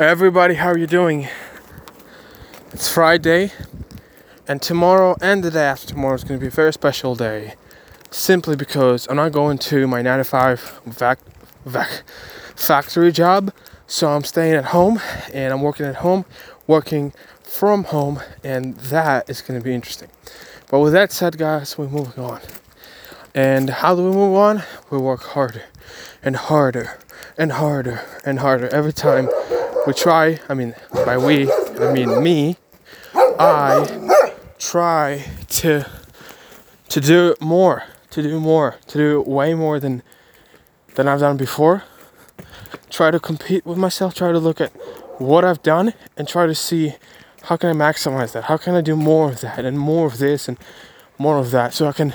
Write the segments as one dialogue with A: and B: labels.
A: Everybody, how are you doing? It's Friday, and tomorrow and the day after tomorrow is going to be a very special day. Simply because I'm not going to my 9 to 5 vac- vac- factory job, so I'm staying at home and I'm working at home, working from home, and that is going to be interesting. But with that said, guys, we're moving on. And how do we move on? We work harder and harder and harder and harder every time we try. I mean, by we, I mean me. I try to to do more, to do more, to do way more than than I've done before. Try to compete with myself. Try to look at what I've done and try to see how can I maximize that. How can I do more of that and more of this and more of that, so I can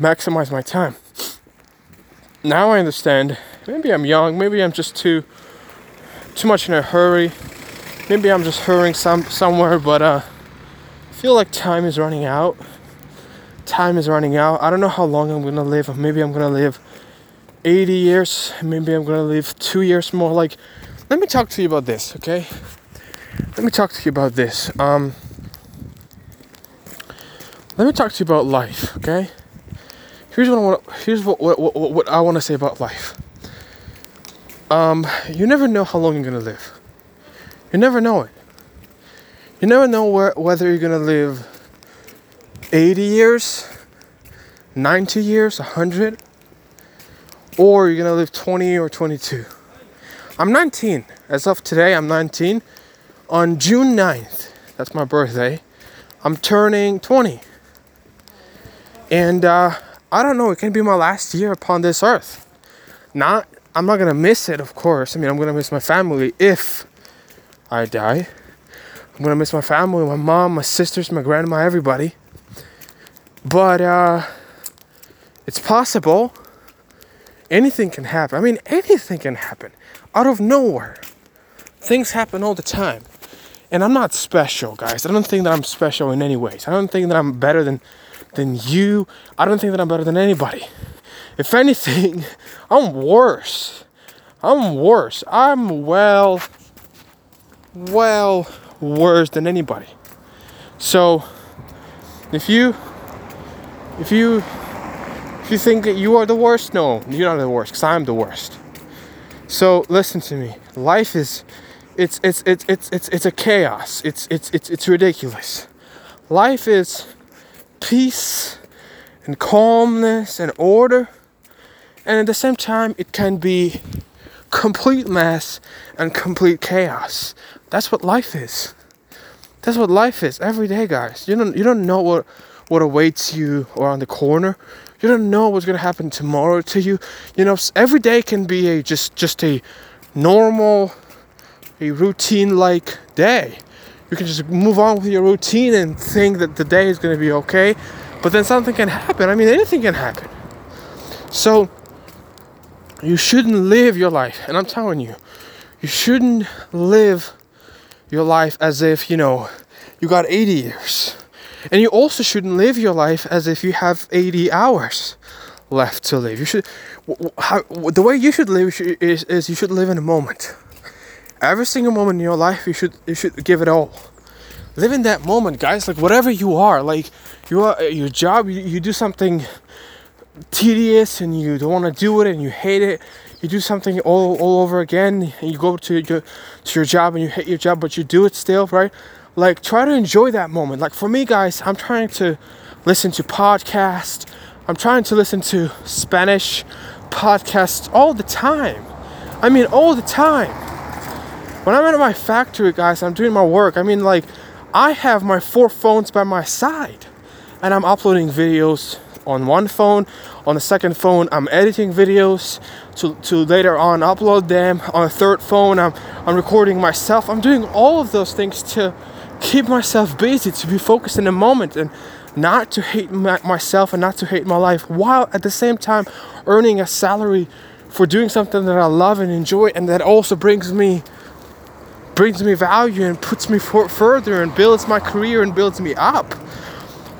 A: maximize my time. Now I understand. Maybe I'm young. Maybe I'm just too too much in a hurry. Maybe I'm just hurrying some somewhere, but uh, I feel like time is running out. Time is running out. I don't know how long I'm gonna live. Maybe I'm gonna live 80 years. Maybe I'm gonna live two years more. Like, let me talk to you about this, okay? Let me talk to you about this. Um, let me talk to you about life, okay? Here's what I want. Here's what what, what, what I want to say about life. Um, you never know how long you're gonna live. You never know it. You never know where, whether you're gonna live 80 years, 90 years, 100, or you're gonna live 20 or 22. I'm 19. As of today, I'm 19. On June 9th, that's my birthday, I'm turning 20. And uh, I don't know, it can be my last year upon this earth. Not, I'm not gonna miss it, of course. I mean, I'm gonna miss my family if I die. I'm gonna miss my family, my mom, my sisters, my grandma, everybody. But uh, it's possible. Anything can happen. I mean, anything can happen out of nowhere. Things happen all the time. And I'm not special, guys. I don't think that I'm special in any ways. I don't think that I'm better than than you. I don't think that I'm better than anybody. If anything, I'm worse. I'm worse. I'm well, well worse than anybody. So, if you, if you, if you think that you are the worst, no, you're not the worst, because I'm the worst. So listen to me. Life is, it's it's it's it's it's it's a chaos. It's it's it's it's ridiculous. Life is peace and calmness and order. And at the same time, it can be complete mess and complete chaos. That's what life is. That's what life is every day, guys. You don't you don't know what what awaits you around the corner. You don't know what's gonna happen tomorrow to you. You know, every day can be a just just a normal, a routine like day you can just move on with your routine and think that the day is going to be okay but then something can happen i mean anything can happen so you shouldn't live your life and i'm telling you you shouldn't live your life as if you know you got 80 years. And you also shouldn't live your life as if you have 80 hours left to live. You should how, the way you should live is, is you should live in a moment. Every single moment in your life you should you should give it all. Live in that moment guys like whatever you are like you are your job you, you do something tedious and you don't want to do it and you hate it you do something all, all over again and you go to your to your job and you hate your job but you do it still right? Like try to enjoy that moment. Like for me guys i'm trying to listen to podcasts. I'm trying to listen to spanish podcasts all the time. I mean all the time. When I'm at my factory, guys, I'm doing my work. I mean, like, I have my four phones by my side, and I'm uploading videos on one phone. On the second phone, I'm editing videos to, to later on upload them. On the third phone, I'm, I'm recording myself. I'm doing all of those things to keep myself busy, to be focused in the moment, and not to hate my, myself and not to hate my life, while at the same time earning a salary for doing something that I love and enjoy, and that also brings me brings me value and puts me for further and builds my career and builds me up.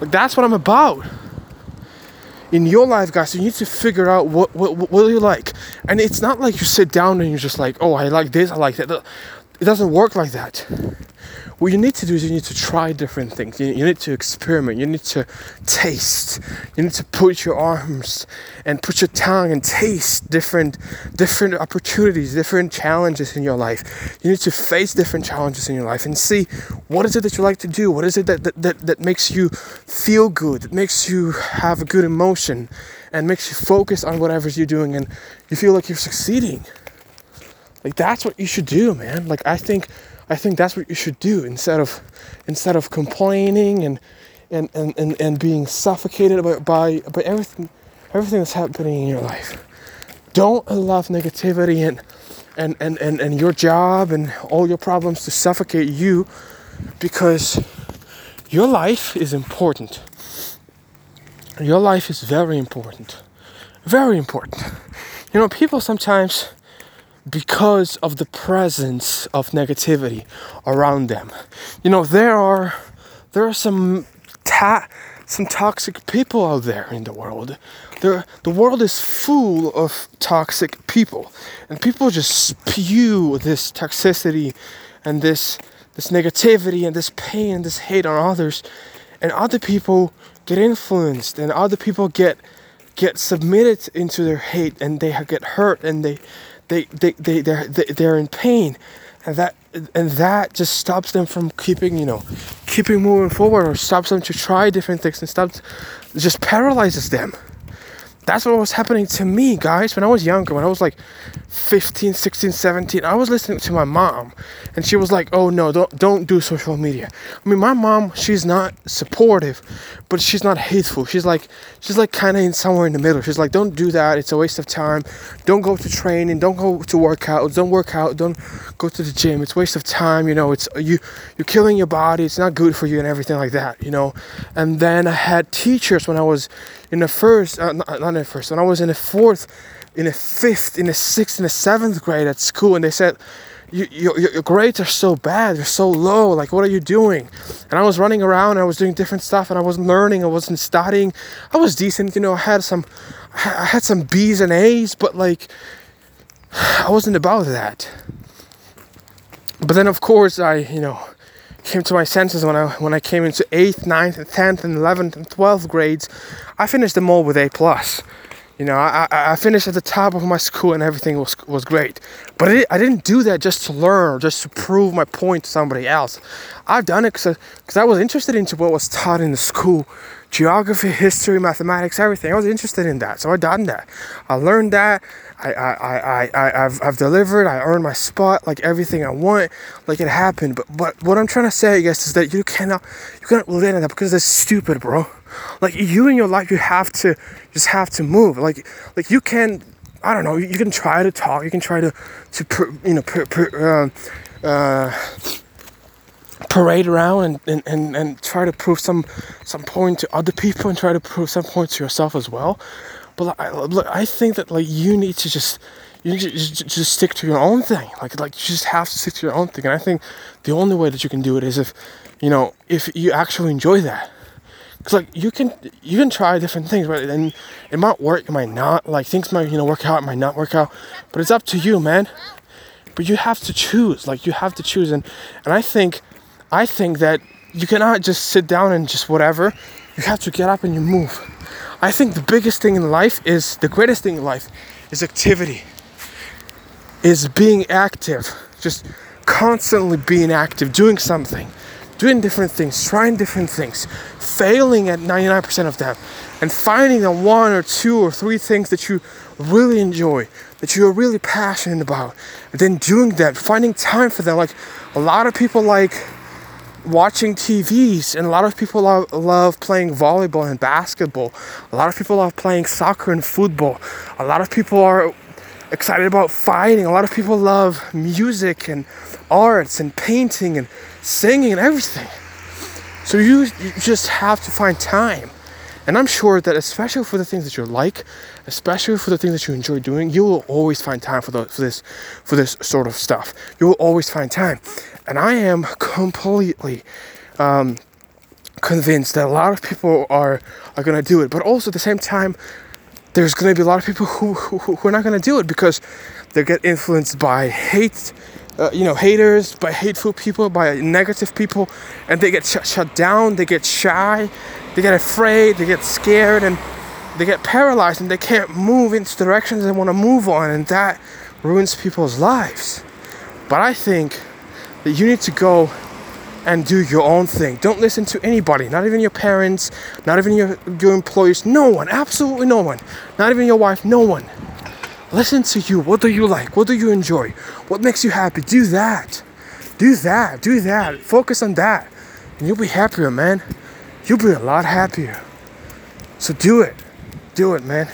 A: Like that's what I'm about. In your life, guys, you need to figure out what what what you like. And it's not like you sit down and you're just like, oh, I like this, I like that. It doesn't work like that what you need to do is you need to try different things. You, you, need to experiment. You need to taste. You need to put your arms and put your tongue and taste different different opportunities, different challenges in your life. You need to face different challenges in your life and see what is it that you like to do? What is it that that, that, that makes you feel good, that makes you have a good emotion and makes you focus on whatever you're doing and you feel like you're succeeding. Like that's what you should do, man. Like I think I think that's what you should do instead of instead of complaining and and, and, and, and being suffocated by, by, by everything everything that's happening in your life. Don't allow negativity and, and, and, and, and your job and all your problems to suffocate you because your life is important. Your life is very important. Very important. You know, people sometimes because of the presence of negativity around them. You know, there are there are some ta- some toxic people out there in the world. There, the world is full of toxic people, and people just spew this toxicity and this this negativity and this pain and this hate on others, and other people get influenced, and other people get get submitted into their hate, and they get hurt, and they they they they they're they're in pain, and that and that just stops them from keeping you know keeping moving forward or stops them to try different things and stops just paralyzes them that's what was happening to me, guys, when I was younger, when I was like 15, 16, 17. I was listening to my mom, and she was like, "Oh no, don't don't do social media." I mean, my mom, she's not supportive, but she's not hateful. She's like she's like kind of in somewhere in the middle. She's like, "Don't do that. It's a waste of time. Don't go to training. Don't go to workouts. Don't work out. Don't go to the gym. It's waste of time. You know, it's you you're killing your body. It's not good for you and everything like that. You know." And then I had teachers when I was in the first, uh, not, not the first, when I was in the fourth, in the fifth, in the sixth, in the seventh grade at school, and they said, you, your, your grades are so bad, you're so low, like, what are you doing? And I was running around, I was doing different stuff, and I wasn't learning, I wasn't studying. I was decent, you know, I had some, I had some B's and A's, but like, I wasn't about that. But then, of course, I, you know, came to my senses when I when I came into eighth, ninth, and tenth, and eleventh and twelfth grades. I finished them all with A plus. You know, I, I finished at the top of my school and everything was was great. But I, I didn't do that just to learn, just to prove my point to somebody else. I've done it because I was interested into what was taught in the school geography, history, mathematics, everything. I was interested in that, so I done that. I learned that. I, I, I, I, I've, I've delivered. I earned my spot, like everything I want, like it happened. But, but what I'm trying to say, I guess, is that you cannot, you cannot live in that because it's stupid, bro. Like you in your life, you have to, just have to move. Like, like you can, I don't know. You can try to talk. You can try to, to, you know, per, per, uh, uh, parade around and, and, and, and try to prove some some point to other people and try to prove some point to yourself as well. But like, look, I think that like you need to just you need to just, just stick to your own thing. Like like you just have to stick to your own thing. And I think the only way that you can do it is if you know if you actually enjoy that. Cause like you can you can try different things, but then it might work, it might not. Like things might you know work out, it might not work out. But it's up to you, man. But you have to choose. Like you have to choose, and and I think I think that you cannot just sit down and just whatever. You have to get up and you move. I think the biggest thing in life is the greatest thing in life is activity. Is being active. Just constantly being active, doing something, doing different things, trying different things, failing at 99% of them, and finding the one or two or three things that you really enjoy, that you're really passionate about, and then doing that, finding time for them. Like a lot of people like watching TVs, and a lot of people love, love playing volleyball and basketball. A lot of people love playing soccer and football. A lot of people are excited about fighting. A lot of people love music and arts and painting and singing and everything. So you, you just have to find time. And I'm sure that especially for the things that you like, especially for the things that you enjoy doing, you will always find time for, the, for this for this sort of stuff. You will always find time. And I am completely um, convinced that a lot of people are are gonna do it. But also at the same time, there's gonna be a lot of people who who, who are not gonna do it because they get influenced by hate uh, you know, haters, by hateful people, by negative people, and they get sh- shut down, they get shy, they get afraid, they get scared, and they get paralyzed, and they can't move into directions they want to move on, and that ruins people's lives. But I think that you need to go and do your own thing. Don't listen to anybody, not even your parents, not even your, your employees, no one, absolutely no one, not even your wife, no one. Listen to you. What do you like? What do you enjoy? What makes you happy? Do that. Do that. Do that. Focus on that. And you'll be happier, man. You'll be a lot happier. So do it. Do it, man.